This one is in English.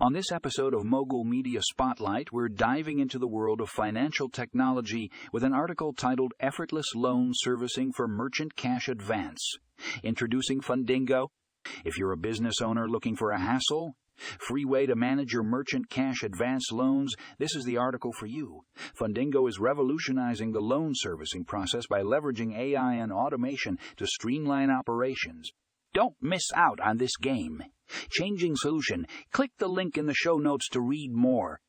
On this episode of Mogul Media Spotlight, we're diving into the world of financial technology with an article titled Effortless Loan Servicing for Merchant Cash Advance. Introducing Fundingo. If you're a business owner looking for a hassle, Free way to manage your merchant cash advance loans? This is the article for you. Fundingo is revolutionizing the loan servicing process by leveraging AI and automation to streamline operations. Don't miss out on this game. Changing solution. Click the link in the show notes to read more.